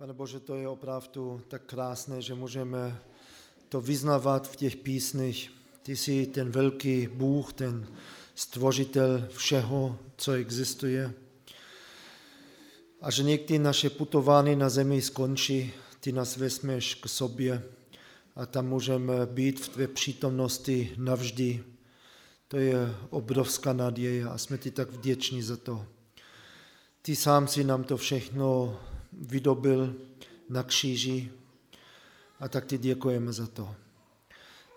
Pane Bože, to je opravdu tak krásné, že můžeme to vyznávat v těch písních. Ty jsi ten velký Bůh, ten stvořitel všeho, co existuje. A že někdy naše putování na zemi skončí, ty nás vezmeš k sobě a tam můžeme být v tvé přítomnosti navždy. To je obrovská naděje a jsme ti tak vděční za to. Ty sám si nám to všechno vydobil na kříži a tak ti děkujeme za to.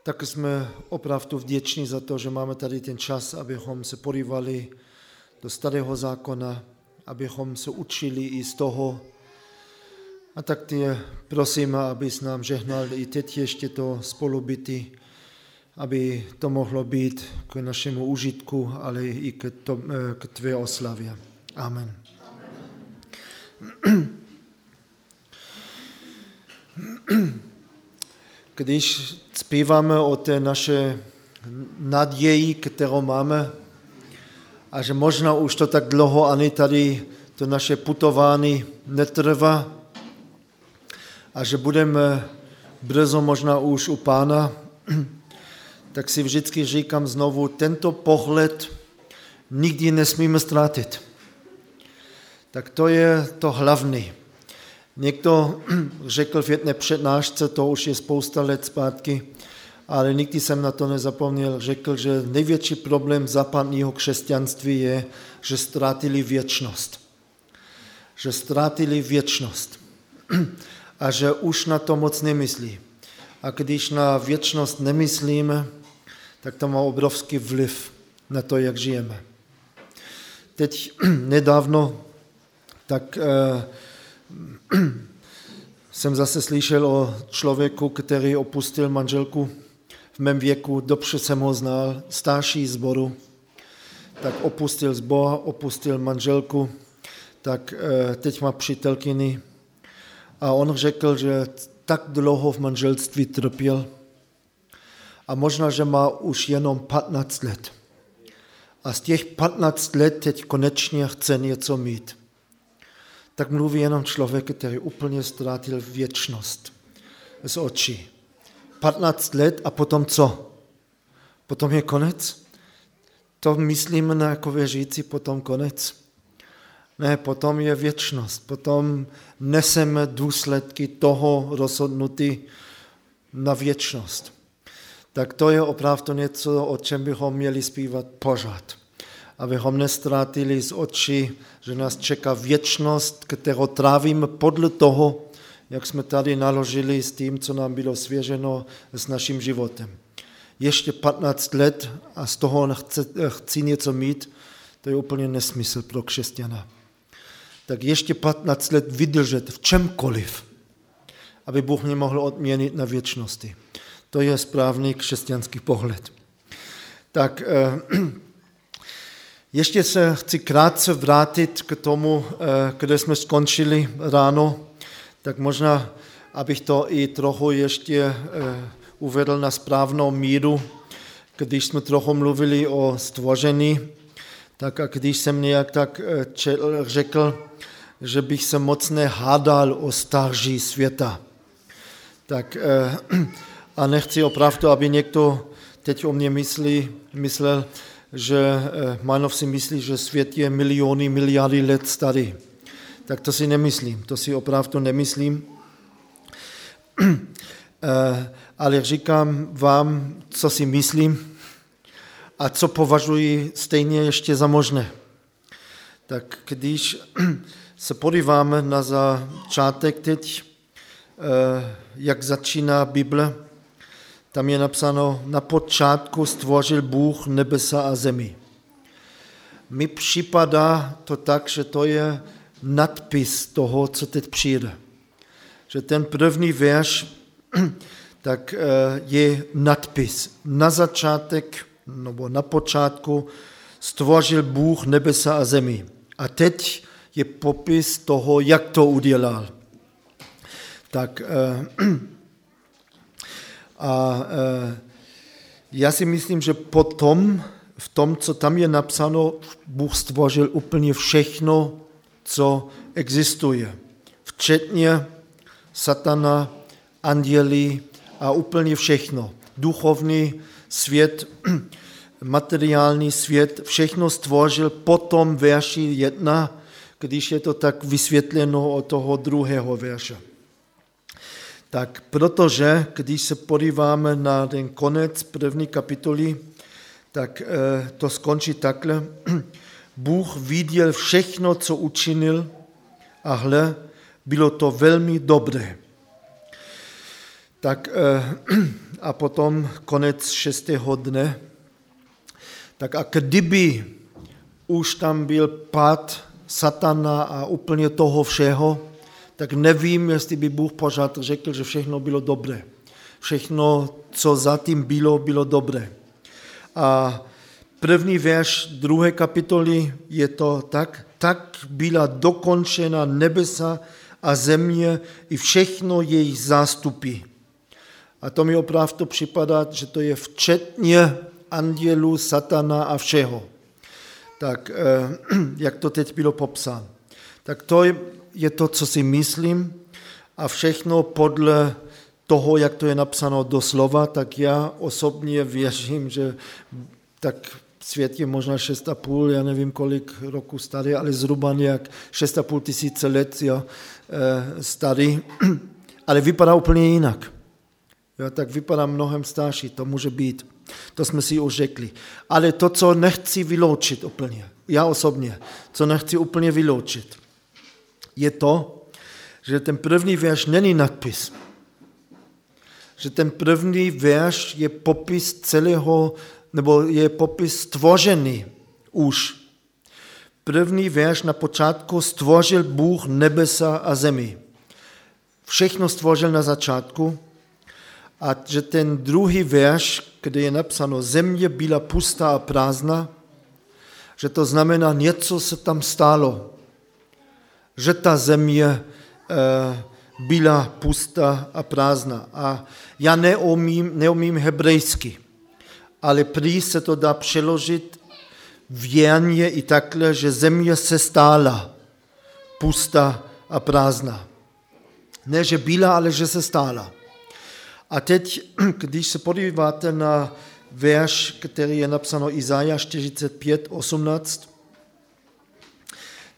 Tak jsme opravdu vděční za to, že máme tady ten čas, abychom se podívali do starého zákona, abychom se učili i z toho. A tak tě prosím, abys nám žehnal i teď ještě to spolubyty, aby to mohlo být k našemu užitku, ale i k, to, k tvé oslavě. Amen. Když zpíváme o té naše naději, kterou máme, a že možná už to tak dlouho ani tady to naše putování netrvá a že budeme brzo možná už u pána, tak si vždycky říkám znovu, tento pohled nikdy nesmíme ztratit. Tak to je to hlavní. Někdo řekl v jedné přednášce, to už je spousta let zpátky, ale nikdy jsem na to nezapomněl, řekl, že největší problém západního křesťanství je, že ztratili věčnost. Že ztratili věčnost. A že už na to moc nemyslí. A když na věčnost nemyslíme, tak to má obrovský vliv na to, jak žijeme. Teď nedávno tak eh, jsem zase slyšel o člověku, který opustil manželku. V mém věku, dobře jsem ho znal, starší zboru, tak opustil zbor, opustil manželku, tak eh, teď má přítelkyni. A on řekl, že tak dlouho v manželství trpěl. A možná, že má už jenom 15 let. A z těch 15 let teď konečně chce něco mít tak mluví jenom člověk, který úplně ztratil věčnost z očí. 15 let a potom co? Potom je konec? To myslíme na jako věřící, potom konec? Ne, potom je věčnost, potom neseme důsledky toho rozhodnutí na věčnost. Tak to je opravdu něco, o čem bychom měli zpívat pořád abychom nestratili z očí, že nás čeká věčnost, kterou trávíme podle toho, jak jsme tady naložili s tím, co nám bylo svěřeno s naším životem. Ještě 15 let a z toho chci, chci něco mít, to je úplně nesmysl pro křesťana. Tak ještě 15 let vydržet v čemkoliv, aby Bůh mě mohl odměnit na věčnosti. To je správný křesťanský pohled. Tak eh, ještě se chci krátce vrátit k tomu, eh, kde jsme skončili ráno, tak možná, abych to i trochu ještě eh, uvedl na správnou míru, když jsme trochu mluvili o stvoření, tak a když jsem nějak tak eh, řekl, že bych se moc nehádal o starží světa, tak a nechci opravdu, aby někdo teď o mě myslí, myslel, že eh, Manov si myslí, že svět je miliony, miliardy let starý. Tak to si nemyslím, to si opravdu nemyslím. Eh, ale říkám vám, co si myslím a co považuji stejně ještě za možné. Tak když se podíváme na začátek teď, eh, jak začíná Bible, tam je napsáno, na počátku stvořil Bůh nebesa a zemi. Mi připadá to tak, že to je nadpis toho, co teď přijde. Že ten první verš tak eh, je nadpis. Na začátek, nebo na počátku stvořil Bůh nebesa a zemi. A teď je popis toho, jak to udělal. Tak eh, A e, já si myslím, že potom v tom, co tam je napsáno, Bůh stvořil úplně všechno, co existuje. včetně satana, anděli a úplně všechno. Duchovní svět, materiální svět, všechno stvořil potom verši jedna, když je to tak vysvětleno od toho druhého verše. Tak protože, když se podíváme na ten konec první kapitoly, tak eh, to skončí takhle. Bůh viděl všechno, co učinil a hle, bylo to velmi dobré. Tak eh, a potom konec šestého dne. Tak a kdyby už tam byl pád satana a úplně toho všeho, tak nevím, jestli by Bůh pořád řekl, že všechno bylo dobré. Všechno, co zatím bylo, bylo dobré. A první verš druhé kapitoly je to tak, tak byla dokončena nebesa a země i všechno jejich zástupy. A to mi opravdu připadá, že to je včetně andělů, satana a všeho. Tak eh, jak to teď bylo popsáno. Tak to je to, co si myslím a všechno podle toho, jak to je napsáno doslova, tak já osobně věřím, že tak svět je možná 6,5, já nevím kolik roku starý, ale zhruba nějak 6,5 tisíce let jo, eh, starý, ale vypadá úplně jinak. Jo, tak vypadá mnohem starší, to může být. To jsme si už řekli. Ale to, co nechci vyloučit úplně, já osobně, co nechci úplně vyloučit, je to, že ten první verš není nadpis. Že ten první verš je popis celého, nebo je popis stvořený už. První verš na počátku stvořil Bůh nebesa a zemi. Všechno stvořil na začátku a že ten druhý verš, kde je napsáno země byla pustá a prázdná, že to znamená, něco se tam stálo že ta země eh, byla pustá a prázdná. A já neumím, neumím hebrejsky, ale prý se to dá přeložit věrně i takhle, že země se stála pustá a prázdná. Ne, že byla, ale že se stála. A teď, když se podíváte na verš, který je napsáno Izaja 45, 18,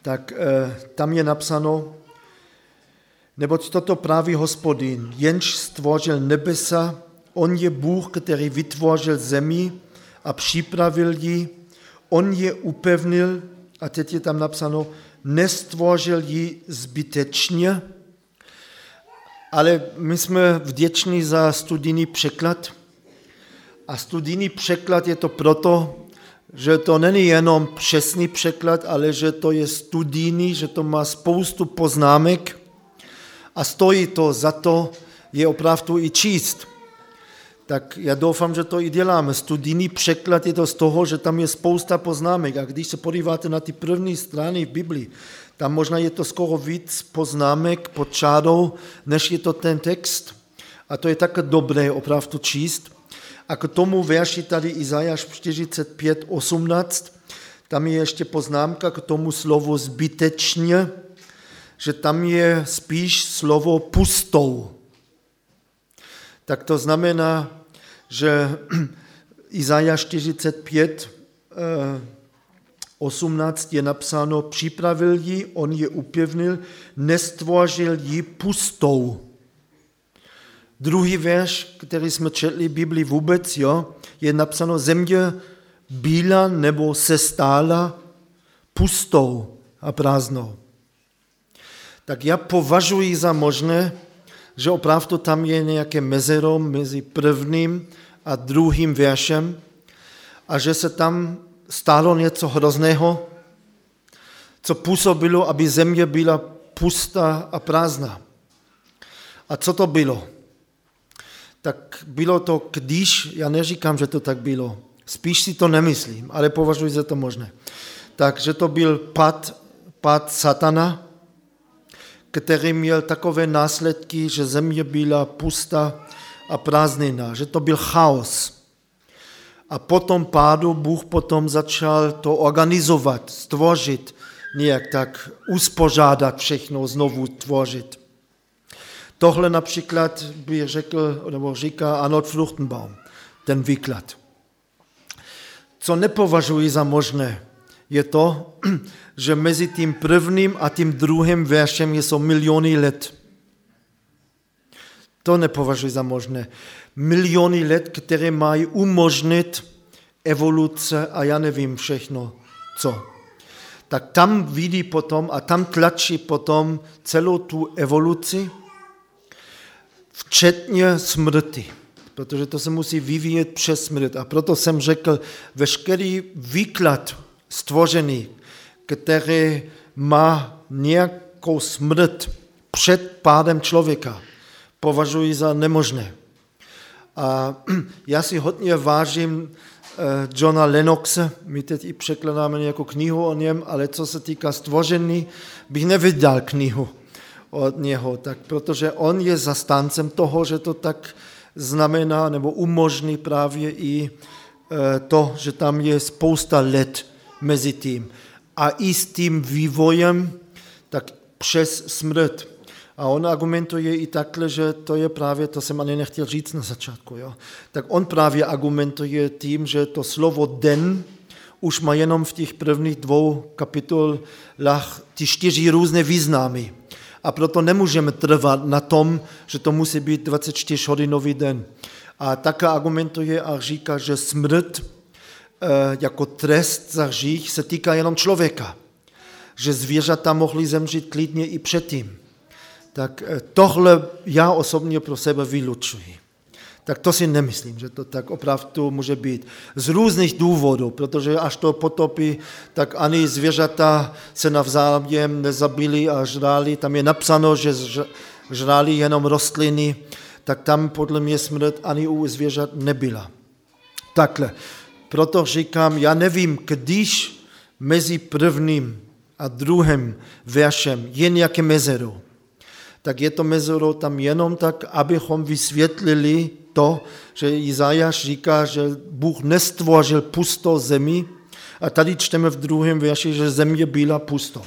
tak eh, tam je napsáno, neboť toto praví hospodin, jenž stvořil nebesa, on je Bůh, který vytvořil zemi a připravil ji, on je upevnil, a teď je tam napsáno, nestvořil ji zbytečně, ale my jsme vděční za studijní překlad. A studijní překlad je to proto, že to není jenom přesný překlad, ale že to je studijní, že to má spoustu poznámek a stojí to za to, je opravdu i číst. Tak já doufám, že to i děláme. Studijní překlad je to z toho, že tam je spousta poznámek. A když se podíváte na ty první strany v Biblii, tam možná je to skoro víc poznámek pod čárou, než je to ten text. A to je tak dobré opravdu číst. A k tomu verši tady Izajáš 45, 18, tam je ještě poznámka k tomu slovu zbytečně, že tam je spíš slovo pustou. Tak to znamená, že Izajáš 45, 18 je napsáno, připravil ji, on je upevnil, nestvořil ji pustou. Druhý verš, který jsme četli Bibli vůbec, jo, je napsáno, země byla nebo se stála pustou a prázdnou. Tak já považuji za možné, že opravdu tam je nějaké mezero mezi prvním a druhým veršem a že se tam stálo něco hrozného, co působilo, aby země byla pustá a prázdná. A co to bylo? Tak bylo to, když, já neříkám, že to tak bylo, spíš si to nemyslím, ale považuji za to možné. Takže to byl pad, pad satana, který měl takové následky, že země byla pusta a prázdnina, že to byl chaos. A po tom pádu Bůh potom začal to organizovat, stvořit nějak tak uspořádat všechno, znovu tvořit. Tohle například by řekl, nebo říká Arnold Fluchtenbaum, ten výklad. Co nepovažuji za možné, je to, že mezi tím prvním a tím druhým veršem jsou miliony let. To nepovažuji za možné. Miliony let, které mají umožnit evoluce a já nevím všechno, co. Tak tam vidí potom a tam tlačí potom celou tu evoluci, včetně smrti, protože to se musí vyvíjet přes smrt. A proto jsem řekl, veškerý výklad stvořený, který má nějakou smrt před pádem člověka, považuji za nemožné. A já si hodně vážím eh, Johna Lennoxe, my teď i překládáme nějakou knihu o něm, ale co se týká stvoření, bych nevydal knihu od něho, tak protože on je zastáncem toho, že to tak znamená nebo umožní právě i eh, to, že tam je spousta let mezi tím. A i s tím vývojem, tak přes smrt. A on argumentuje i takhle, že to je právě, to jsem ani nechtěl říct na začátku, jo. tak on právě argumentuje tím, že to slovo den už má jenom v těch prvních dvou kapitolách ty čtyři různé významy. A proto nemůžeme trvat na tom, že to musí být 24-hodinový den. A také argumentuje a říká, že smrt eh, jako trest za hřích se týká jenom člověka. Že zvířata mohly zemřít klidně i předtím. Tak eh, tohle já osobně pro sebe vylučuji tak to si nemyslím, že to tak opravdu může být. Z různých důvodů, protože až to potopí, tak ani zvěřata se navzájem nezabili a žrali. Tam je napsáno, že žrali jenom rostliny, tak tam podle mě smrt ani u zvěřat nebyla. Takhle. Proto říkám, já nevím, když mezi prvním a druhým veršem je nějaké mezero, tak je to mezero tam jenom tak, abychom vysvětlili to, že Izajáš říká, že Bůh nestvořil pusto zemi, a tady čteme v druhém verši, že země byla pusto.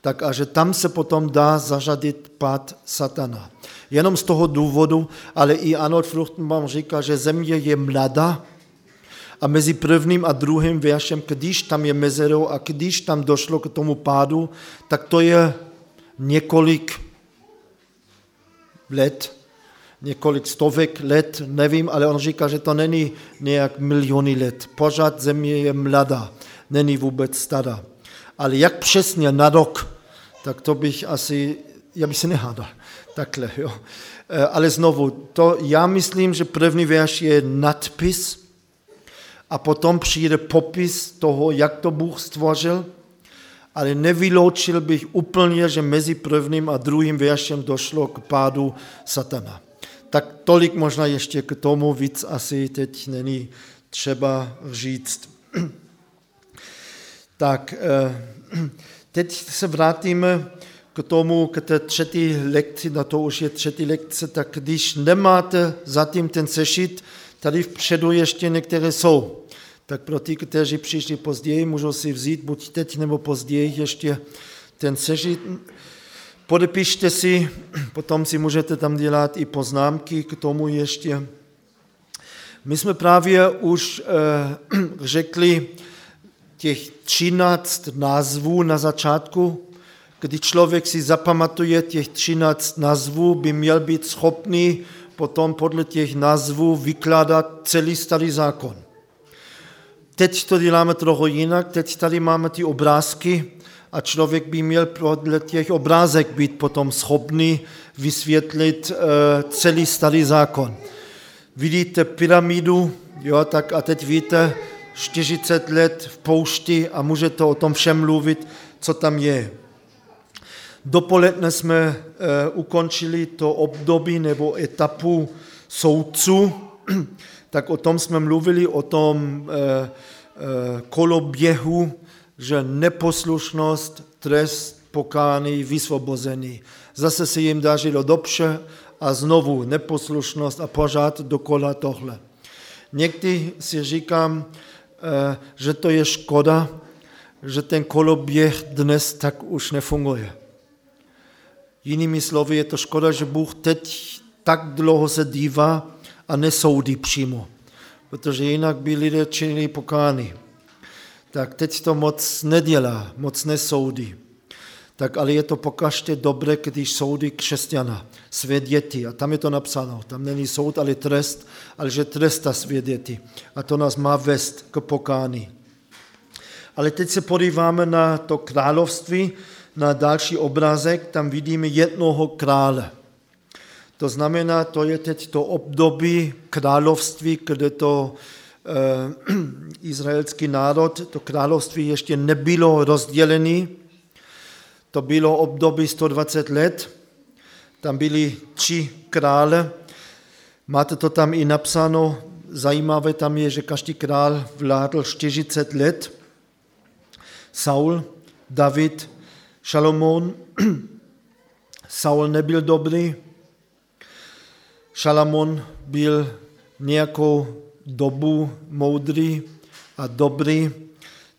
Tak a že tam se potom dá zařadit pád satana. Jenom z toho důvodu, ale i Arnold Fruchtenbaum říká, že země je mladá a mezi prvním a druhým veršem, když tam je mezero a když tam došlo k tomu pádu, tak to je několik let, několik stovek let, nevím, ale on říká, že to není nějak miliony let. Pořád země je mladá, není vůbec stará. Ale jak přesně na rok, tak to bych asi, já bych se nehádal. Takhle, jo. E, ale znovu, to já myslím, že první verš je nadpis a potom přijde popis toho, jak to Bůh stvořil, ale nevyloučil bych úplně, že mezi prvním a druhým veršem došlo k pádu satana. Tak tolik možná ještě k tomu, víc asi teď není třeba říct. Tak, eh, teď se vrátíme k tomu, k té třetí lekci, na to už je třetí lekce, tak když nemáte zatím ten sešit, tady vpředu ještě některé jsou. Tak pro ty, kteří přišli později, můžou si vzít buď teď nebo později ještě ten sešit. Podepište si, potom si můžete tam dělat i poznámky k tomu ještě. My jsme právě už eh, řekli těch 13 názvů na začátku, kdy člověk si zapamatuje těch 13 názvů, by měl být schopný potom podle těch názvů vykládat celý starý zákon. Teď to děláme trochu jinak, teď tady máme ty obrázky, a člověk by měl podle těch obrázek být potom schopný vysvětlit uh, celý starý zákon. Vidíte pyramidu, jo, tak a teď víte, 40 let v poušti a můžete o tom všem mluvit, co tam je. Dopoledne jsme uh, ukončili to období nebo etapu soudců, tak o tom jsme mluvili, o tom uh, uh, koloběhu, že neposlušnost, trest, pokání, vysvobozený. Zase se jim dařilo dobře a znovu neposlušnost a pořád dokola tohle. Někdy si říkám, eh, že to je škoda, že ten koloběh dnes tak už nefunguje. Jinými slovy, je to škoda, že Bůh teď tak dlouho se dívá a nesoudí přímo, protože jinak by lidé činili pokány. Tak teď to moc nedělá, moc nesoudí. Tak ale je to pokaždé dobré, když soudí křesťana, své děti. A tam je to napsáno. Tam není soud, ale trest, ale že tresta své děti. A to nás má vést k pokání. Ale teď se podíváme na to království, na další obrázek, tam vidíme jednoho krále. To znamená, to je teď to období království, kde to izraelský národ, to království ještě nebylo rozdělené. To bylo období 120 let, tam byli tři krále. Máte to tam i napsáno, zajímavé tam je, že každý král vládl 40 let. Saul, David, Šalomón, Saul nebyl dobrý, Šalamón byl nějakou dobu moudrý a dobrý,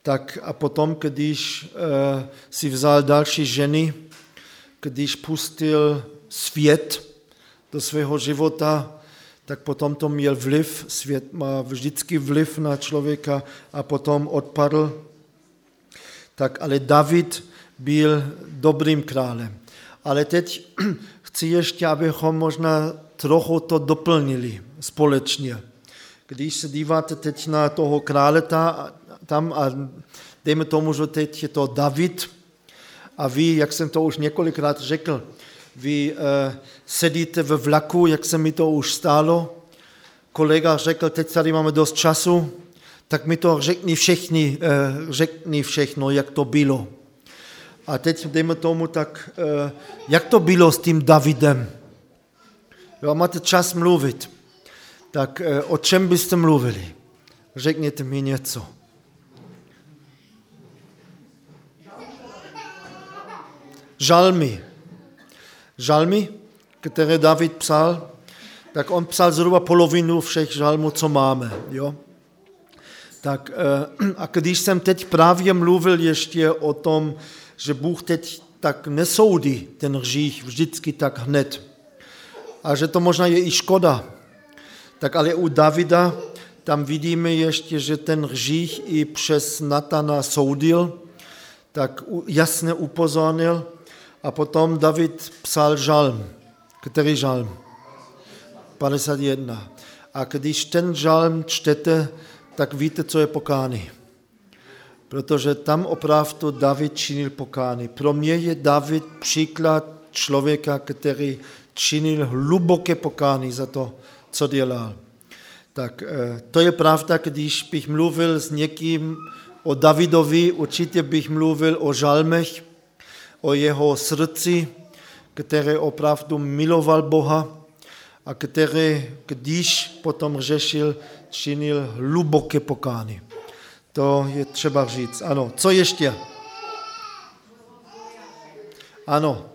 tak a potom, když uh, si vzal další ženy, když pustil svět do svého života, tak potom to měl vliv, svět má vždycky vliv na člověka a potom odpadl. Tak ale David byl dobrým králem. Ale teď chci ještě, abychom možná trochu to doplnili společně. Když se díváte teď na toho krále tam a dejme tomu, že teď je to David a vy, jak jsem to už několikrát řekl, vy uh, sedíte ve vlaku, jak se mi to už stálo, kolega řekl, teď tady máme dost času, tak mi to řekni, všechny, uh, řekni všechno, jak to bylo. A teď dejme tomu tak, uh, jak to bylo s tím Davidem? Jo, máte čas mluvit. Tak uh, o čem byste mluvili? Řekněte mi něco. Žalmy. Žalmy, které David psal, tak on psal zhruba polovinu všech žalmů, co máme. Jo? Tak, eh, a když jsem teď právě mluvil ještě o tom, že Bůh teď tak nesoudí ten hřích vždycky tak hned. A že to možná je i škoda. Tak ale u Davida tam vidíme ještě, že ten hřích i přes Natana soudil, tak jasně upozornil, a potom David psal žalm. Který žalm? 51. A když ten žalm čtete, tak víte, co je pokání. Protože tam opravdu David činil pokání. Pro mě je David příklad člověka, který činil hluboké pokání za to, co dělal. Tak eh, to je pravda, když bych mluvil s někým o Davidovi, určitě bych mluvil o žalmech, o jeho srdci, které opravdu miloval Boha a který, když potom řešil, činil hluboké pokání. To je třeba říct. Ano, co ještě? Ano,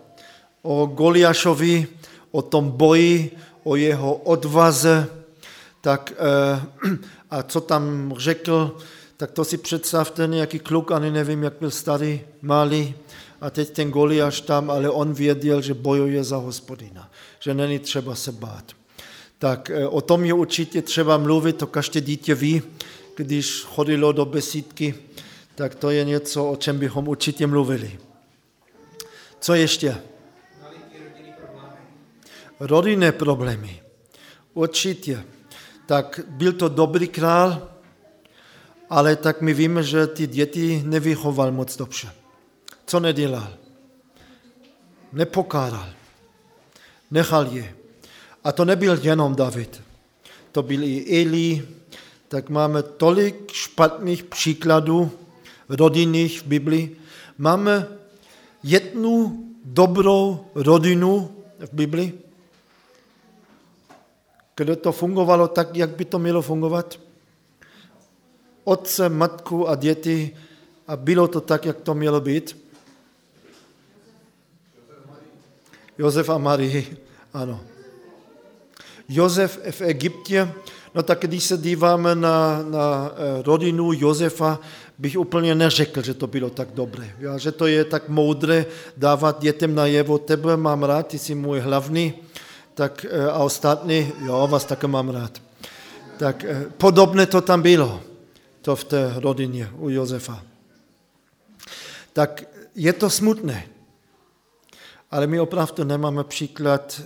o Goliášovi, o tom boji, o jeho odvaze, tak eh, a co tam řekl, tak to si představte nějaký kluk, ani nevím, jak byl starý, malý, a teď ten Goliáš tam, ale on věděl, že bojuje za hospodina, že není třeba se bát. Tak e, o tom je určitě třeba mluvit, to každé dítě ví, když chodilo do besídky, tak to je něco, o čem bychom určitě mluvili. Co ještě? Rodinné problémy. Určitě. Tak byl to dobrý král, ale tak my víme, že ty děti nevychoval moc dobře co nedělal. Nepokáral. Nechal je. A to nebyl jenom David. To byl i Eli. Tak máme tolik špatných příkladů rodinných v Biblii. Máme jednu dobrou rodinu v Biblii, kde to fungovalo tak, jak by to mělo fungovat. Otce, matku a děti a bylo to tak, jak to mělo být. Josef a Marie, ano. Josef v Egyptě, no tak když se díváme na, na eh, rodinu Josefa, bych úplně neřekl, že to bylo tak dobré. Ja, že to je tak moudré dávat dětem najevo, tebe mám rád, ty jsi můj hlavní, tak, eh, a ostatní, jo, vás také mám rád. Tak eh, podobně to tam bylo, to v té rodině u Josefa. Tak je to smutné, ale my opravdu nemáme příklad,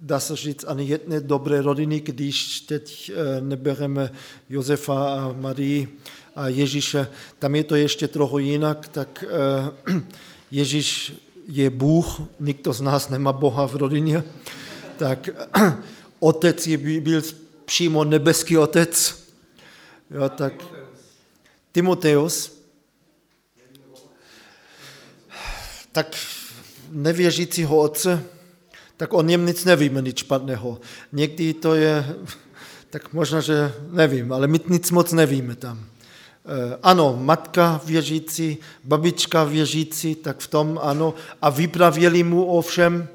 dá se říct, ani jedné dobré rodiny, když teď eh, nebereme Josefa a Marii a Ježíše. Tam je to ještě trochu jinak, tak Ježíš je Bůh, nikdo z nás nemá Boha v rodině, tak otec je, byl přímo nebeský otec. Jo, tak Timoteus, tak nevěřícího otce, tak o něm nic nevíme, nic špatného. Někdy to je, tak možná, že nevím, ale my nic moc nevíme tam. Eh, ano, matka věřící, babička věřící, tak v tom ano. A vypravěli mu o všem,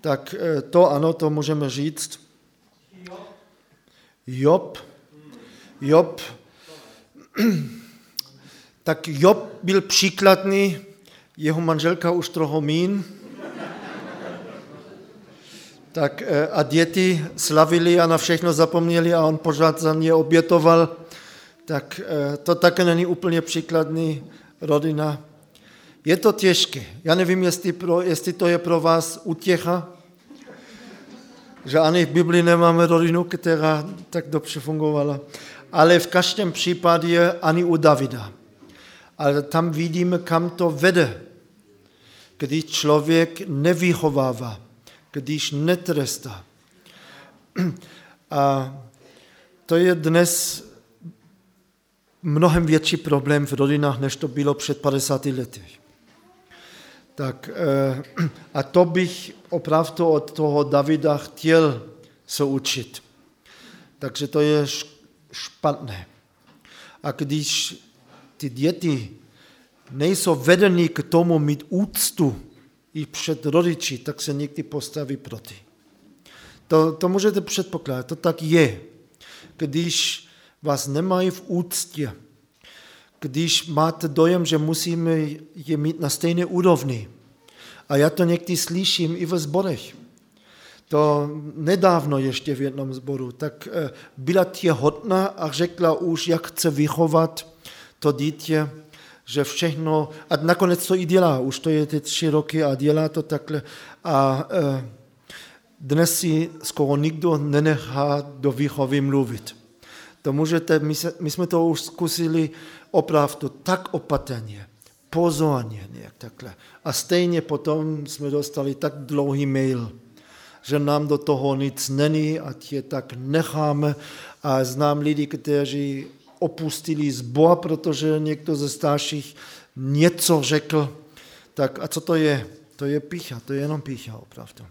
tak eh, to ano, to můžeme říct. Job. Job. Tak Job byl příkladný, jeho manželka už trochu mín. Tak eh, a děti slavili a na všechno zapomněli a on pořád za ně obětoval. Tak eh, to také není úplně příkladný rodina. Je to těžké. Já nevím, jestli, pro, jestli to je pro vás utěcha, že ani v Biblii nemáme rodinu, která tak dobře fungovala. Ale v každém případě ani u Davida. Ale tam vidíme, kam to vede. Když člověk nevychovává, když netrestá. A to je dnes mnohem větší problém v rodinách, než to bylo před 50 lety. Tak eh, a to bych opravdu od toho Davida chtěl se učit. Takže to je špatné. A když ty děti nejsou vedeny k tomu mít úctu i před rodiči, tak se někdy postaví proti. To, to můžete předpokládat, to tak je. Když vás nemají v úctě, když máte dojem, že musíme je mít na stejné úrovni. A já to někdy slyším i ve zborech. To nedávno ještě v jednom zboru, tak eh, byla tě hodná a řekla už, jak chce vychovat to dítě, že všechno, a nakonec to i dělá, už to je teď tři roky a dělá to takhle. A eh, dnes si skoro nikdo nenechá do výchovy mluvit. To můžete, my, se, my jsme to už zkusili opravdu tak opatrně, pozorně nějak takhle. A stejně potom jsme dostali tak dlouhý mail, že nám do toho nic není, a je tak necháme. A znám lidi, kteří opustili zbor, protože někdo ze starších něco řekl. Tak a co to je? To je pícha, to je jenom pícha opravdu.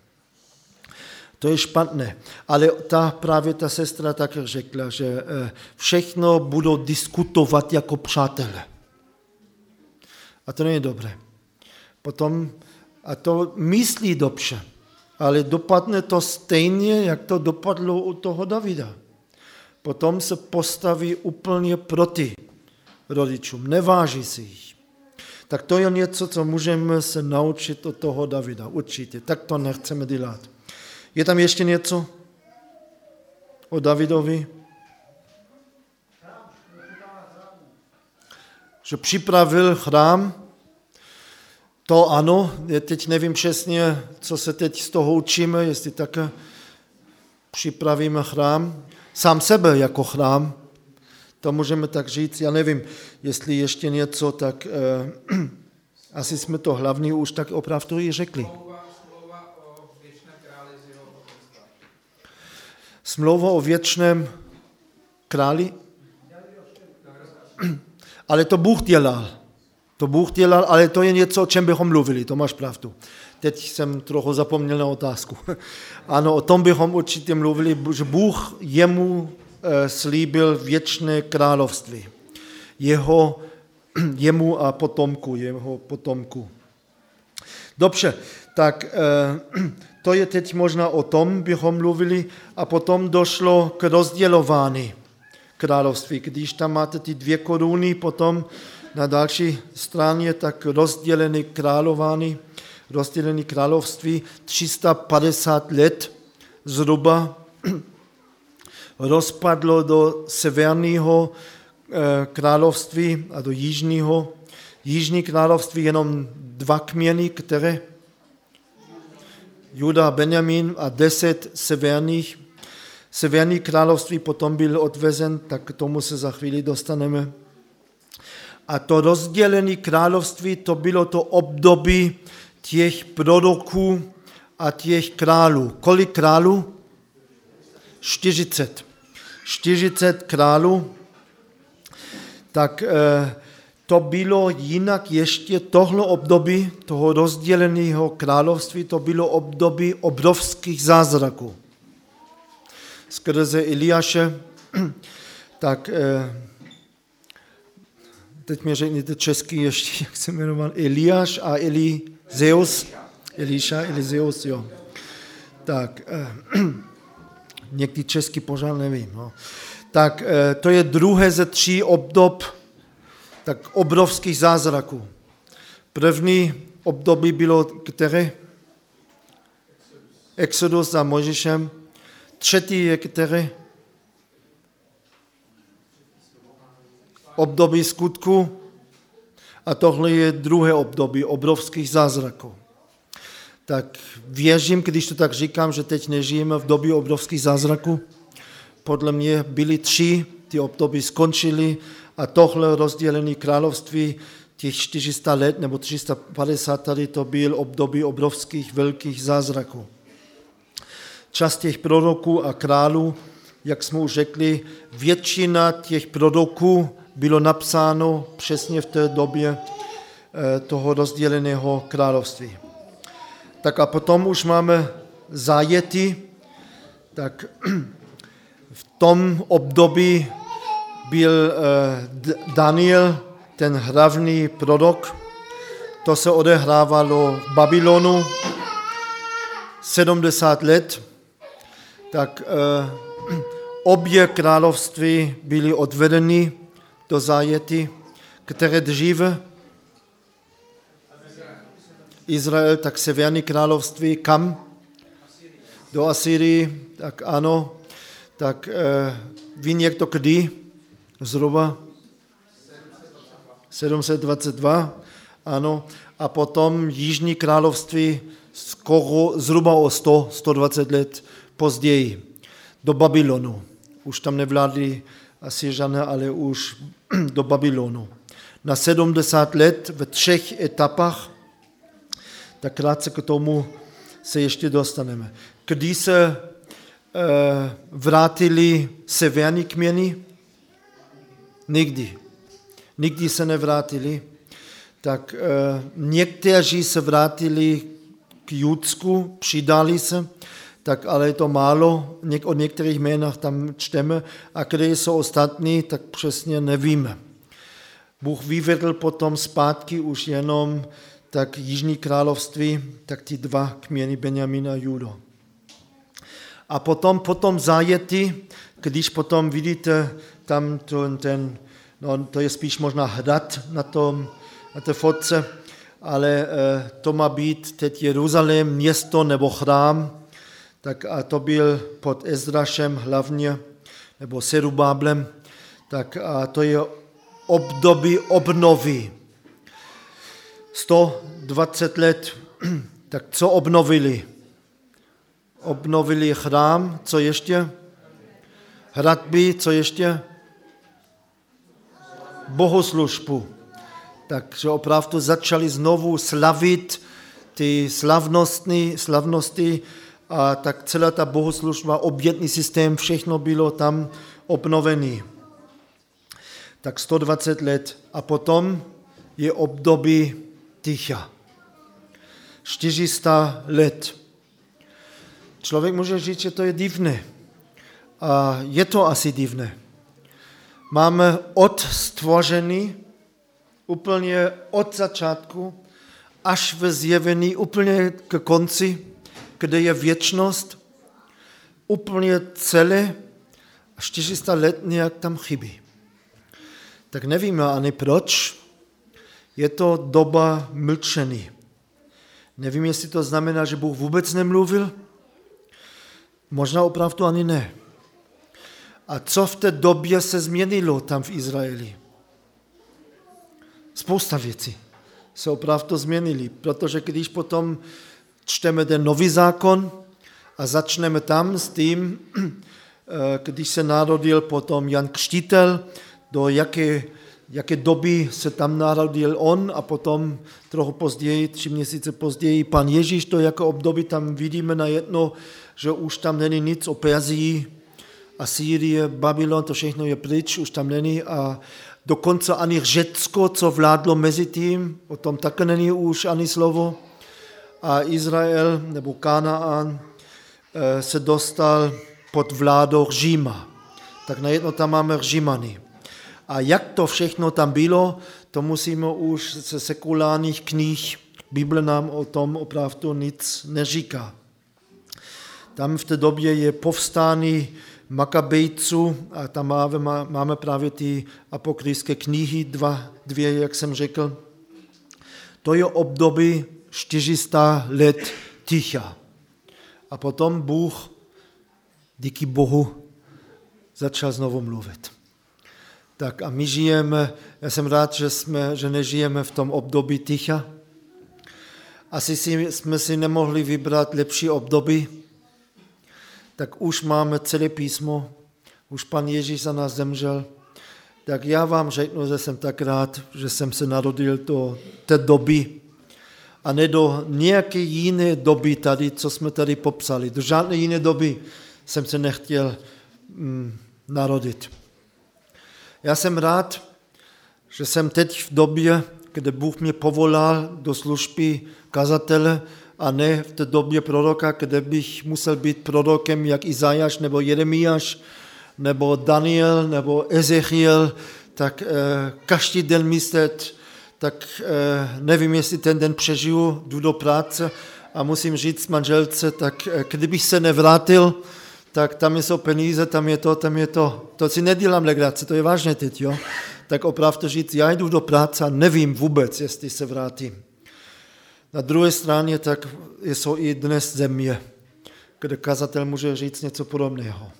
To je špatné. Ale ta právě ta sestra tak řekla, že eh, všechno budou diskutovat jako přátelé. A to není dobré. Potom, a to myslí dobře, ale dopadne to stejně, jak to dopadlo u toho Davida. Potom se postaví úplně proti rodičům, neváží si jich. Tak to je něco, co můžeme se naučit od toho Davida, určitě. Tak to nechceme dělat. Je tam ještě něco o Davidovi? Že připravil chrám, to ano, já teď nevím přesně, co se teď z toho učíme, jestli také připravíme chrám, sám sebe jako chrám, to můžeme tak říct, já nevím, jestli ještě něco, tak eh, asi jsme to hlavní už tak opravdu i řekli. Smlouva o věčném králi? Ale to Bůh dělal. To Bůh dělal, ale to je něco, o čem bychom mluvili, to máš pravdu. Teď jsem trochu zapomněl na otázku. Ano, o tom bychom určitě mluvili, že Bůh jemu eh, slíbil věčné království. Jeho, jemu a potomku, jeho potomku. Dobře, Tak eh, to je teď možná o tom, bychom mluvili, a potom došlo k rozdělování království. Když tam máte ty dvě koruny, potom na další straně tak rozdělený králování, rozdělený království 350 let zhruba rozpadlo do severního eh, království a do jižního. Jižní království jenom dva kměny, které Juda, Benjamin a deset severních. Severní království potom byl odvezen, tak k tomu se za chvíli dostaneme. A to rozdělené království, to bylo to období těch proroků a těch králů. Kolik králů? 40. 40 králů. Tak eh, to bylo jinak ještě tohle období toho rozděleného království, to bylo období obrovských zázraků. Skrze Eliáše, tak eh, teď mi řekněte česky ještě, jak se jmenoval, Eliáš a Elizeus. Elíša, Elizeus, jo. Tak, eh, někdy česky pořád nevím. No. Tak eh, to je druhé ze tří obdob tak obrovských zázraků. První období bylo které? Exodus za Mojžíšem. Třetí je které? Období skutku. A tohle je druhé období obrovských zázraků. Tak věřím, když to tak říkám, že teď nežijeme v době obrovských zázraků. Podle mě byly tři, ty období skončily a tohle rozdělené království těch 400 let nebo 350 tady to byl období obrovských velkých zázraků. Čas těch proroků a králů, jak jsme už řekli, většina těch proroků bylo napsáno přesně v té době eh, toho rozděleného království. Tak a potom už máme zajety, tak v tom období byl eh, Daniel, ten hlavní prorok. To se odehrávalo v Babylonu 70 let. Tak eh, obě království byly odvedeny do zájety, které dříve Izrael, tak severní království, kam? Do Asyrii, tak ano, tak eh, ví někdo kdy? Zhruba 722, ano, a potom Jižní království skoro zhruba o 100, 120 let později do Babylonu. Už tam nevládli Asiřané, ale už do Babylonu. Na 70 let v třech etapách, tak krátce k tomu se ještě dostaneme. Když se e, vrátili severní kměny, nikdy. Nikdy se nevrátili. Tak e, někteří se vrátili k Judsku, přidali se, tak ale je to málo, Něk, o některých jménách tam čteme, a kde jsou ostatní, tak přesně nevíme. Bůh vyvedl potom zpátky už jenom tak Jižní království, tak ty dva kměny Benjamina a Judo. A potom, potom zajetí, když potom vidíte tam to, ten, no, to je spíš možná hrad na, tom, na té fotce, ale eh, to má být teď Jeruzalém, město nebo chrám, tak a to byl pod Ezrašem hlavně, nebo Serubáblem, tak a to je období obnovy. 120 let, tak co obnovili? Obnovili chrám, co ještě? Hradby, co ještě? Bohoslužbu. Takže opravdu začali znovu slavit ty slavnostní, slavnosti a tak celá ta bohoslužba, obětný systém, všechno bylo tam obnovený. Tak 120 let a potom je období ticha. 400 let. Člověk může říct, že to je divné. A je to asi divné máme od stvoření, úplně od začátku až ve zjevení úplně k konci, kde je věčnost, úplně celé a 400 let nějak tam chybí. Tak nevíme ani proč. Je to doba mlčení. Nevím, jestli to znamená, že Bůh vůbec nemluvil. Možná opravdu ani ne. A co v té době se změnilo tam v Izraeli? Spousta věcí se opravdu změnily, protože když potom čteme ten nový zákon a začneme tam s tím, eh, když se narodil potom Jan Křtitel, do jaké, jaké doby se tam narodil on a potom trochu později, tři měsíce později, pan Ježíš, to jako období tam vidíme na jedno, že už tam není nic o Perzii, Asýrie, Babylon, to všechno je pryč, už tam není a dokonce ani Řecko, co vládlo mezi tím, o tom také není už ani slovo. A Izrael nebo Kanaan eh, se dostal pod vládou Říma. Tak najednou tam máme Římany. A jak to všechno tam bylo, to musíme už ze sekulárních knih, Bible nám o tom opravdu nic neříká. Tam v té době je povstání Makabejců a tam máme, máme právě ty apokryfské knihy, dva, dvě, jak jsem řekl. To je období 400 let ticha. A potom Bůh, díky Bohu, začal znovu mluvit. Tak a my žijeme, já jsem rád, že, jsme, že nežijeme v tom období ticha. Asi si, jsme si nemohli vybrat lepší období, tak už máme celé písmo, už pan Ježíš za nás zemřel. Tak já vám řeknu, že jsem tak rád, že jsem se narodil do té doby a ne do nějaké jiné doby tady, co jsme tady popsali. Do žádné jiné doby jsem se nechtěl mm, narodit. Já jsem rád, že jsem teď v době, kde Bůh mě povolal do služby kazatele a ne v té době proroka, kde bych musel být prorokem jak Izajáš nebo Jeremiáš nebo Daniel nebo Ezechiel, tak eh, každý den myslet, tak eh, nevím, jestli ten den přežiju, jdu do práce a musím říct manželce, tak eh, kdybych se nevrátil, tak tam jsou peníze, tam je to, tam je to. To si nedělám legrace, to je vážně teď, jo. Tak opravdu říct, já jdu do práce a nevím vůbec, jestli se vrátím. Na druhé straně tak jsou i dnes země, kde kazatel může říct něco podobného.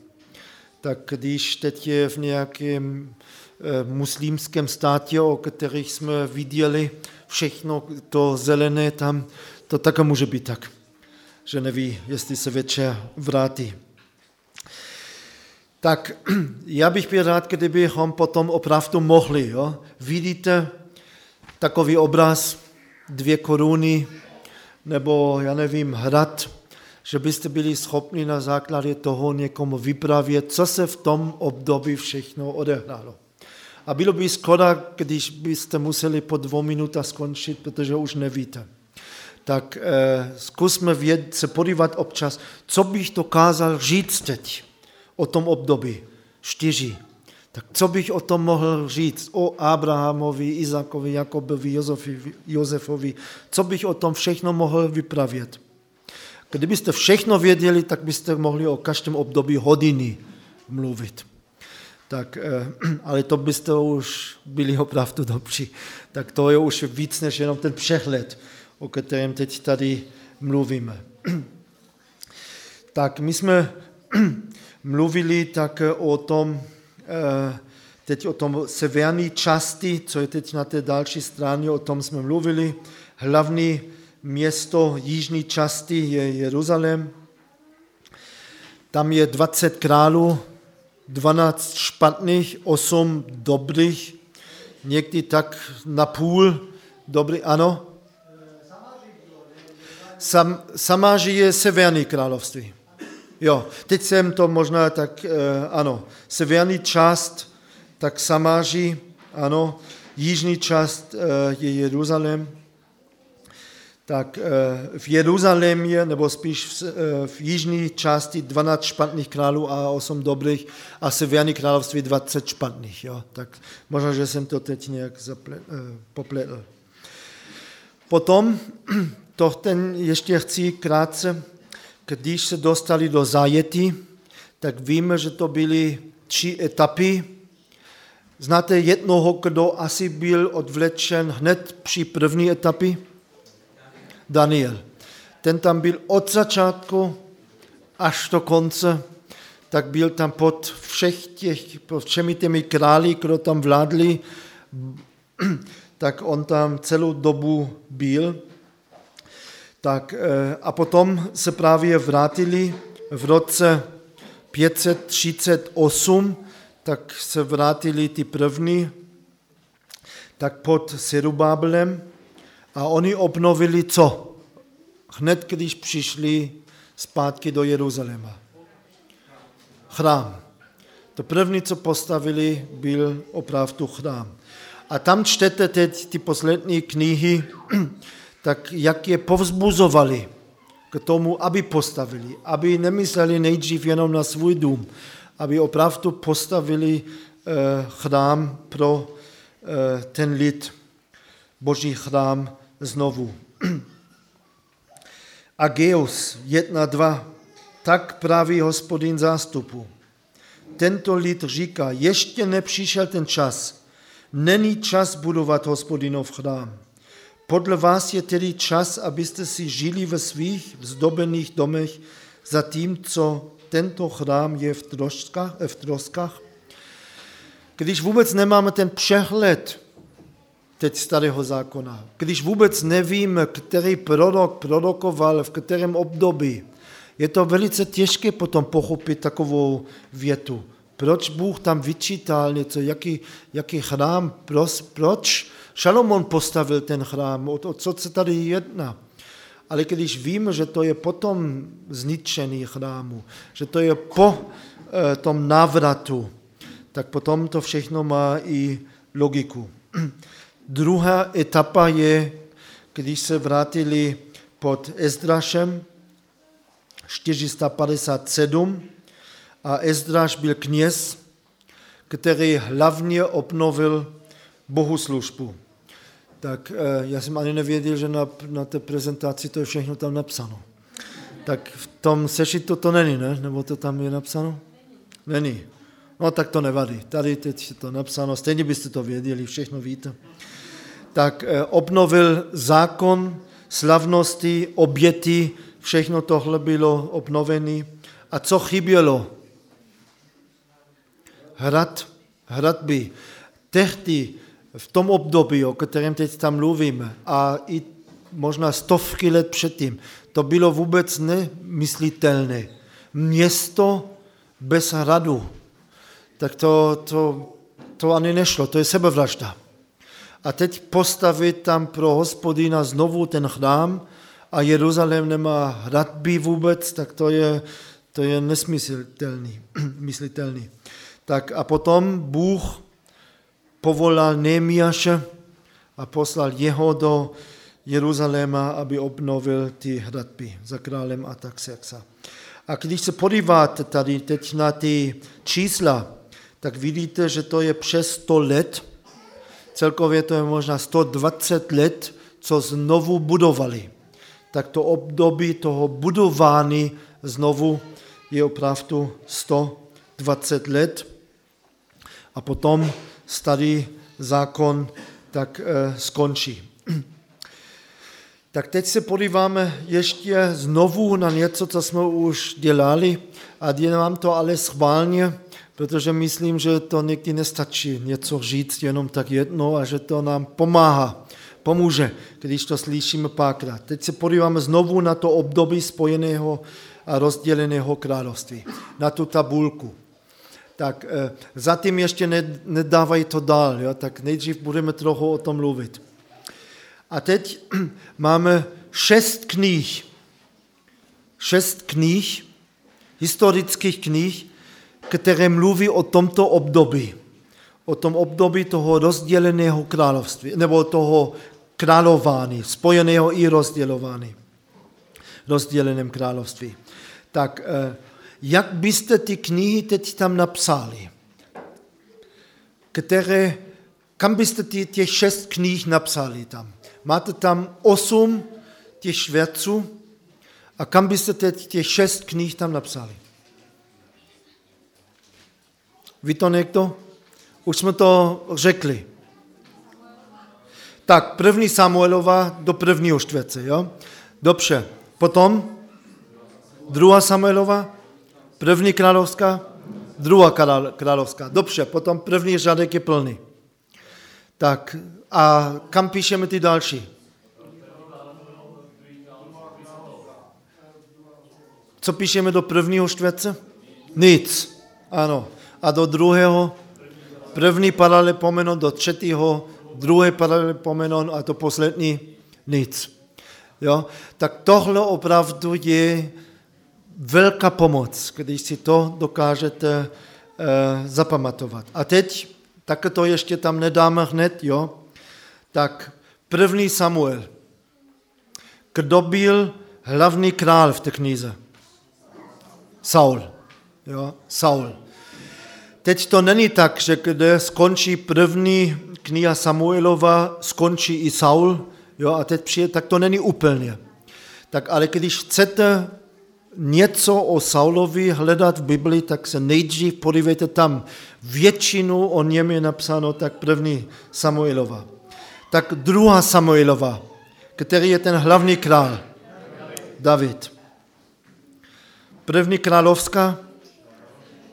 Tak když teď je v nějakém eh, muslimském státě, o kterých jsme viděli všechno to zelené tam, to také může být tak, že neví, jestli se večer vrátí. Tak já bych byl rád, kdybychom potom opravdu mohli. Jo? Vidíte takový obraz, dvě koruny, nebo já nevím, hrad, že byste byli schopni na základě toho někomu vypravět, co se v tom období všechno odehrálo. A bylo by skoda, když byste museli po dvou minutách skončit, protože už nevíte. Tak eh, zkusme věd, se podívat občas, co bych dokázal říct teď o tom období. Čtyři. Tak co bych o tom mohl říct? O Abrahamovi, Izakovi, Jakobovi, Josefovi, Josefovi. Co bych o tom všechno mohl vypravět? Kdybyste všechno věděli, tak byste mohli o každém období hodiny mluvit. Tak, eh, ale to byste už byli opravdu dobří. Tak to je už víc než jenom ten přehled, o kterém teď tady mluvíme. Tak my jsme mluvili tak o tom, teď o tom severní části, co je teď na té další straně, o tom jsme mluvili. Hlavní město jižní části je Jeruzalém. Tam je 20 králů, 12 špatných, 8 dobrých, někdy tak na půl dobrý, ano. Sam, Samáži je severní království. Jo, teď jsem to možná tak, eh, ano, severní část, tak Samáří, ano, jižní část eh, je Jeruzalém, tak eh, v Jeruzalémě, nebo spíš v, v jižní části 12 špatných králů a 8 dobrých a severní království 20 špatných. Jo. Tak možná, že jsem to teď nějak zaple, popletl. Potom, to ten ještě chci krátce, když se dostali do zajetí, tak víme, že to byly tři etapy. Znáte jednoho, kdo asi byl odvlečen hned při první etapě? Daniel. Ten tam byl od začátku až do konce, tak byl tam pod všech těch, pod všemi těmi králi, kdo tam vládli, tak on tam celou dobu byl. Tak, eh, a potom se právě vrátili v roce 538, tak se vrátili ty první, tak pod Serubábelem a oni obnovili co? Hned, když přišli zpátky do Jeruzaléma. Chrám. To první, co postavili, byl opravdu chrám. A tam čtete teď ty poslední knihy, tak jak je povzbuzovali k tomu, aby postavili, aby nemysleli nejdřív jenom na svůj dům, aby opravdu postavili eh, chrám pro eh, ten lid, boží chrám znovu. Ageus 1.2. Tak praví hospodin zástupu. Tento lid říká, ještě nepřišel ten čas. Není čas budovat hospodinov chrám. Podle vás je tedy čas, abyste si žili ve svých vzdobených domech, zatímco tento chrám je v troskách, v troskách. Když vůbec nemáme ten přehled teď starého zákona, když vůbec nevíme, který prorok prorokoval v kterém období, je to velice těžké potom pochopit takovou větu. Proč Bůh tam vyčítal něco, jaký, jaký chrám, proč, proč Šalomon postavil ten chrám, o, to, co se tady jedná. Ale když víme, že to je potom zničený chrámu, že to je po e, tom návratu, tak potom to všechno má i logiku. Druhá etapa je, když se vrátili pod Ezdrašem 457 a Ezdraš byl kněz, který hlavně obnovil bohuslužbu. Tak eh, já jsem ani nevěděl, že na, na té prezentaci to je všechno tam napsáno. Tak v tom sešitu to není, ne? Nebo to tam je napsáno? Není. No tak to nevadí. Tady teď je to napsáno, stejně byste to věděli, všechno víte tak eh, obnovil zákon, slavnosti, oběty, všechno tohle bylo obnovené. A co chybělo? Hrad, hradby. Tehdy, v tom období, o kterém teď tam mluvíme, a i možná stovky let předtím, to bylo vůbec nemyslitelné. Město bez hradu, tak to, to, to ani nešlo, to je sebevražda a teď postavit tam pro hospodina znovu ten chrám a Jeruzalém nemá hradby vůbec, tak to je, to je nesmyslitelný. myslitelný. Tak a potom Bůh povolal Nemiaše a poslal jeho do Jeruzaléma, aby obnovil ty hradby za králem Ataxerxa. A když se podíváte tady teď na ty čísla, tak vidíte, že to je přes 100 let, celkově to je možná 120 let, co znovu budovali. Tak to období toho budování znovu je opravdu 120 let. A potom starý zákon tak e, skončí. Tak teď se podíváme ještě znovu na něco, co jsme už dělali a dělám to ale schválně, protože myslím, že to někdy nestačí něco říct jenom tak jedno a že to nám pomáhá, pomůže, když to slyšíme párkrát. Teď se podíváme znovu na to období spojeného a rozděleného království, na tu tabulku. Tak e, zatím ještě ne, nedávají to dál, jo? tak nejdřív budeme trochu o tom mluvit. A teď máme šest knih, šest knih, historických knih, které mluví o tomto období, o tom období toho rozděleného království, nebo toho králování, spojeného i rozdělování, rozděleném království. Tak eh, jak byste ty knihy teď tam napsali? Které, kam byste ty, těch šest knih napsali tam? máte tam osm těch švědců a kam byste teď těch šest knih tam napsali? Ví to někdo? Už jsme to řekli. Tak, první Samuelova do prvního štvěce, jo? Dobře. Potom druhá Samuelova, první královská, druhá královská. Dobře, potom první řadek je plný. Tak, a kam píšeme ty další? Co píšeme do prvního štvěce? Nic. Ano. A do druhého? První paralepomenon, do třetího, druhé paralepomenon a to poslední? Nic. Jo? Tak tohle opravdu je velká pomoc, když si to dokážete e, zapamatovat. A teď, tak to ještě tam nedáme hned, jo? Tak první Samuel. Kdo byl hlavní král v té knize? Saul. Jo? Saul. Teď to není tak, že kde skončí první kniha Samuelova, skončí i Saul, jo, a teď přijde, tak to není úplně. Tak ale když chcete něco o Saulovi hledat v Biblii, tak se nejdřív podívejte tam. Většinu o něm je napsáno tak první Samuelova. Tak druhá Samuelova, který je ten hlavní král, David. První královská,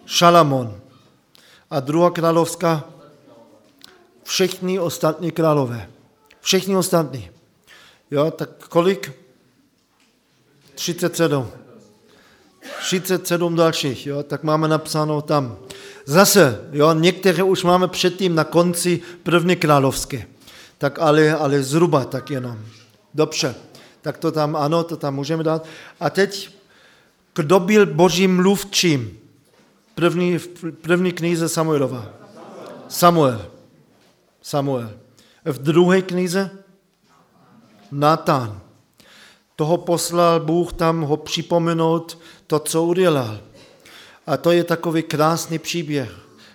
Šalamon. A druhá královská, všichni ostatní králové. Všichni ostatní. Jo, tak kolik? 37. 37 dalších, jo, tak máme napsáno tam. Zase, jo, některé už máme předtím na konci první královské. Tak ale, ale zhruba tak jenom. Dobře, tak to tam, ano, to tam můžeme dát. A teď, kdo byl božím mluvčím? První, první knize Samuelova. Samuel. Samuel. V druhé knize Natán. Toho poslal Bůh tam ho připomenout to, co udělal. A to je takový krásný příběh,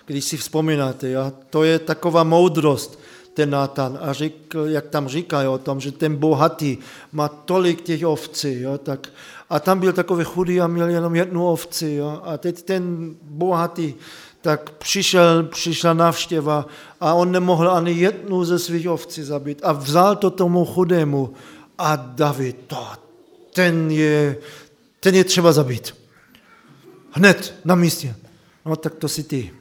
když si vzpomínáte. Jo? To je taková moudrost, ten Natan. A řík, jak tam říkají o tom, že ten bohatý má tolik těch ovcí, jo? Tak, a tam byl takový chudý a měl jenom jednu ovci. Jo? A teď ten bohatý tak přišel, přišla návštěva a on nemohl ani jednu ze svých ovcí zabít. A vzal to tomu chudému a David, to, ten je, ten je třeba zabít. Hned, na místě. No tak to si ty.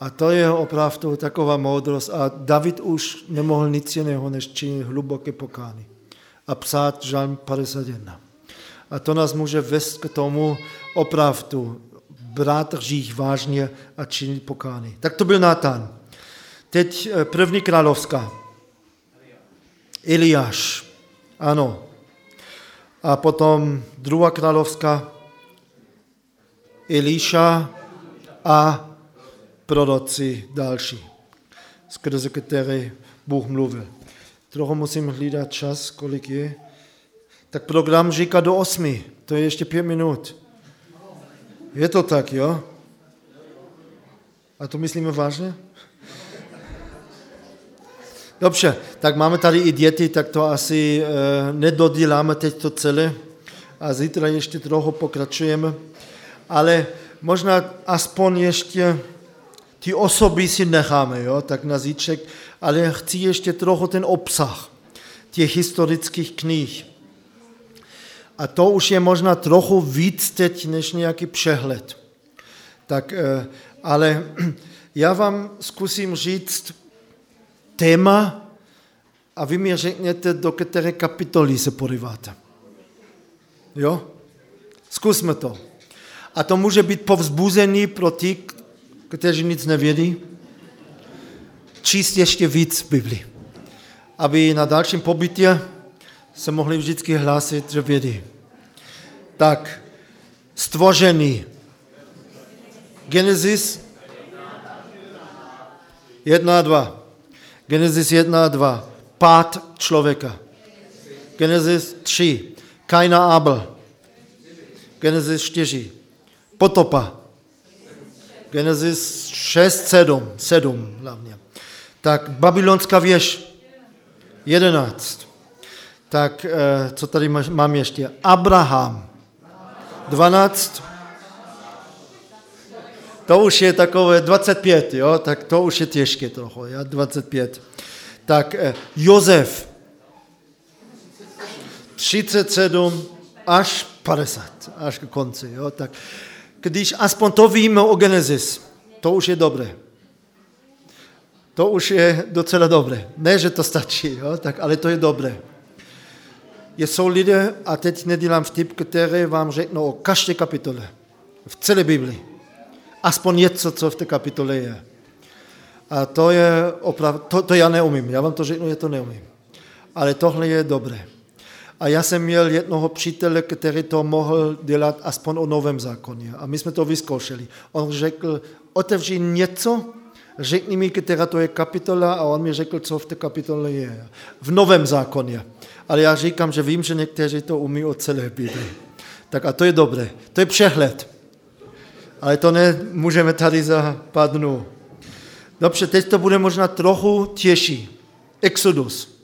A to je opravdu taková moudrost. A David už nemohl nic jiného, než činit hluboké pokány. A psát žalm 51. A to nás může vést k tomu opravdu brát hřích vážně a činit pokány. Tak to byl Natán. Teď eh, první královská. Eliáš. Ano. A potom druhá královská. Elíša a proroci další, skrze které Bůh mluvil. Trochu musím hlídat čas, kolik je. Tak program říká do osmi, to je ještě pět minut. Je to tak, jo? A to myslíme vážně? Dobře, tak máme tady i děti, tak to asi e, nedoděláme teď to celé a zítra ještě trochu pokračujeme, ale možná aspoň ještě ty osoby si necháme, jo, tak na zítřek, ale chci ještě trochu ten obsah těch historických knih. A to už je možná trochu víc teď, než nějaký přehled. Tak, eh, ale já vám zkusím říct téma a vy mi řekněte, do které kapitoly se podíváte. Jo? Zkusme to. A to může být povzbuzený pro ty, kteří nic nevědí, číst ještě víc v Biblii. Aby na dalším pobytě se mohli vždycky hlásit, že vědí. Tak, stvořený. Genesis 1 a 2. Genesis 1 a 2. Pád člověka. Genesis 3. Kaina Abel. Genesis 4. Potopa. Genesis 6, 7. 7 hlavně. Tak, babylonská věž. 11. Tak eh, co tady mám ještě? Abraham. 12. To už je takové 25, jo? tak to už je těžké trochu, jo? 25. Tak eh, Jozef. 37 až 50, až k konci. Jo? Tak když aspoň to víme o Genesis, to už je dobré. To už je docela dobré. Ne, že to stačí, jo? Tak, ale to je dobré. Jsou lidé, a teď nedělám vtip, které vám řeknou o každé kapitole. V celé Biblii. Aspoň něco, co v té kapitole je. A to je opravdu, to, to já neumím. Já vám to řeknu, já to neumím. Ale tohle je dobré. A já jsem měl jednoho přítele, který to mohl dělat aspoň o novém zákoně. A my jsme to vyzkoušeli. On řekl, otevři něco, řekni mi, která to je kapitola a on mi řekl, co v té kapitole je. V novém zákoně. Ale já říkám, že vím, že někteří to umí od celé Bibli. Tak a to je dobré. To je přehled. Ale to nemůžeme tady za pár dnů. Dobře, teď to bude možná trochu těžší. Exodus.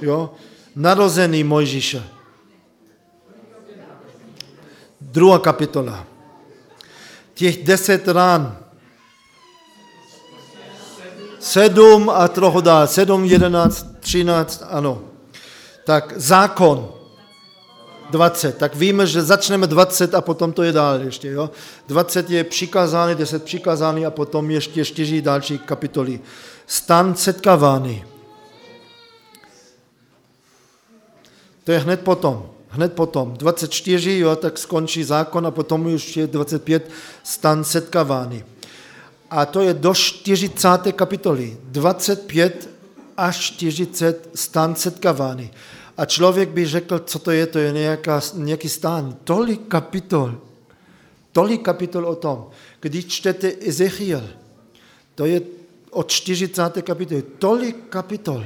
Jo? Narozený Mojžíše. Druhá kapitola. Těch deset rán. Sedm a trochu dál. Sedm, jedenáct, třináct, ano. Tak zákon. 20. Tak víme, že začneme 20 a potom to je dál ještě. Jo? 20 je přikázány, 10 přikázány a potom ještě čtyři další kapitoly. Stan setkávání. To je hned potom. Hned potom. 24, jo, tak skončí zákon a potom už je 25 stan setkávání. A to je do 40. kapitoly. 25 až 40 stan setkávání. A člověk by řekl, co to je, to je nějaká, nějaký stán. Tolik kapitol, tolik kapitol o tom. Když čtete Ezechiel, to je od 40. kapitoly, tolik kapitol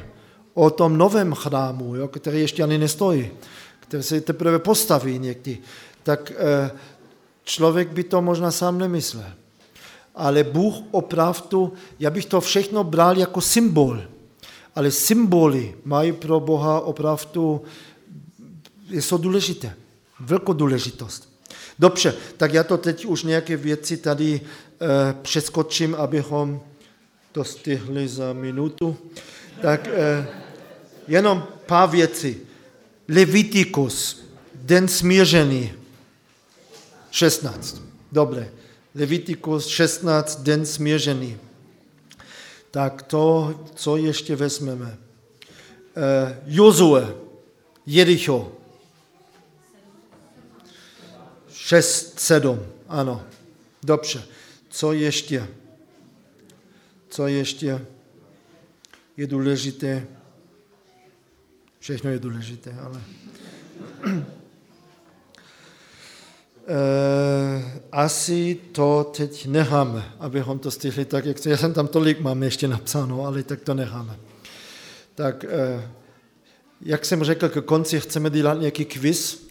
o tom novém chrámu, jo, který ještě ani nestojí, který se teprve postaví někdy, tak eh, člověk by to možná sám nemyslel. Ale Bůh opravdu, já bych to všechno bral jako symbol ale symboly mají pro Boha opravdu, jsou důležité, velkou důležitost. Dobře, tak já to teď už nějaké věci tady eh, přeskočím, abychom to stihli za minutu. Tak eh, jenom pár věcí. Levitikus, den smířený, 16. Dobré. Levitikus 16, den smířený tak to, co ještě vezmeme. Eh, Jozue, Jericho, 6, 7, ano. Dobře. Co ještě? Co ještě je důležité? Všechno je důležité, ale asi to teď necháme, abychom to stihli tak, jak já jsem tam tolik mám ještě napsáno, ale tak to necháme. Tak, uh, jak jsem řekl, k konci chceme dělat nějaký quiz,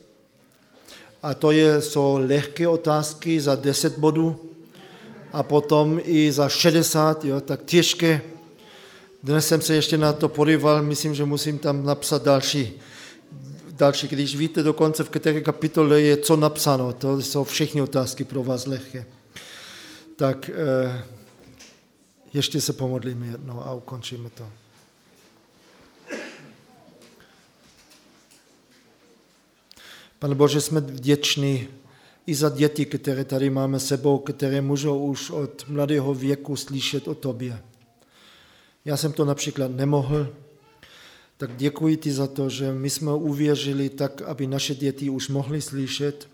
a to je, jsou lehké otázky za 10 bodů a potom i za 60, jo, tak těžké. Dnes jsem se ještě na to podíval, myslím, že musím tam napsat další další, když víte dokonce, v které kapitole je co napsáno, to jsou všechny otázky pro vás lehké. Tak eh, ještě se pomodlíme jednou a ukončíme to. Pane Bože, jsme vděční i za děti, které tady máme sebou, které můžou už od mladého věku slyšet o tobě. Já jsem to například nemohl, tak děkuji ti za to, že my jsme uvěřili tak, aby naše děti už mohly slyšet.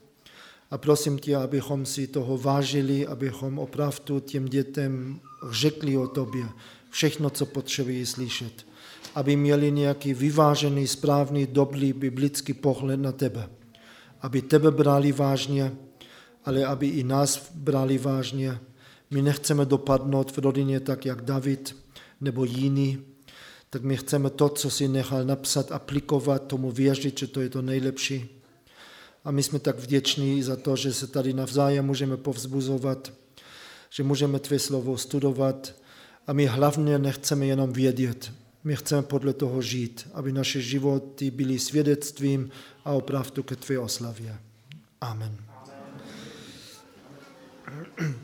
A prosím tě, abychom si toho vážili, abychom opravdu těm dětem řekli o tobě všechno, co potřebují slyšet, aby měli nějaký vyvážený, správný, dobrý biblický pohled na tebe, aby tebe brali vážně, ale aby i nás brali vážně. My nechceme dopadnout v rodině tak, jak David nebo jiný, tak my chceme to, co si nechal napsat, aplikovat, tomu věřit, že to je to nejlepší. A my jsme tak vděční za to, že se tady navzájem můžeme povzbuzovat, že můžeme tvé slovo studovat a my hlavně nechceme jenom vědět. My chceme podle toho žít, aby naše životy byly svědectvím a opravdu ke tvé oslavě. Amen. Amen.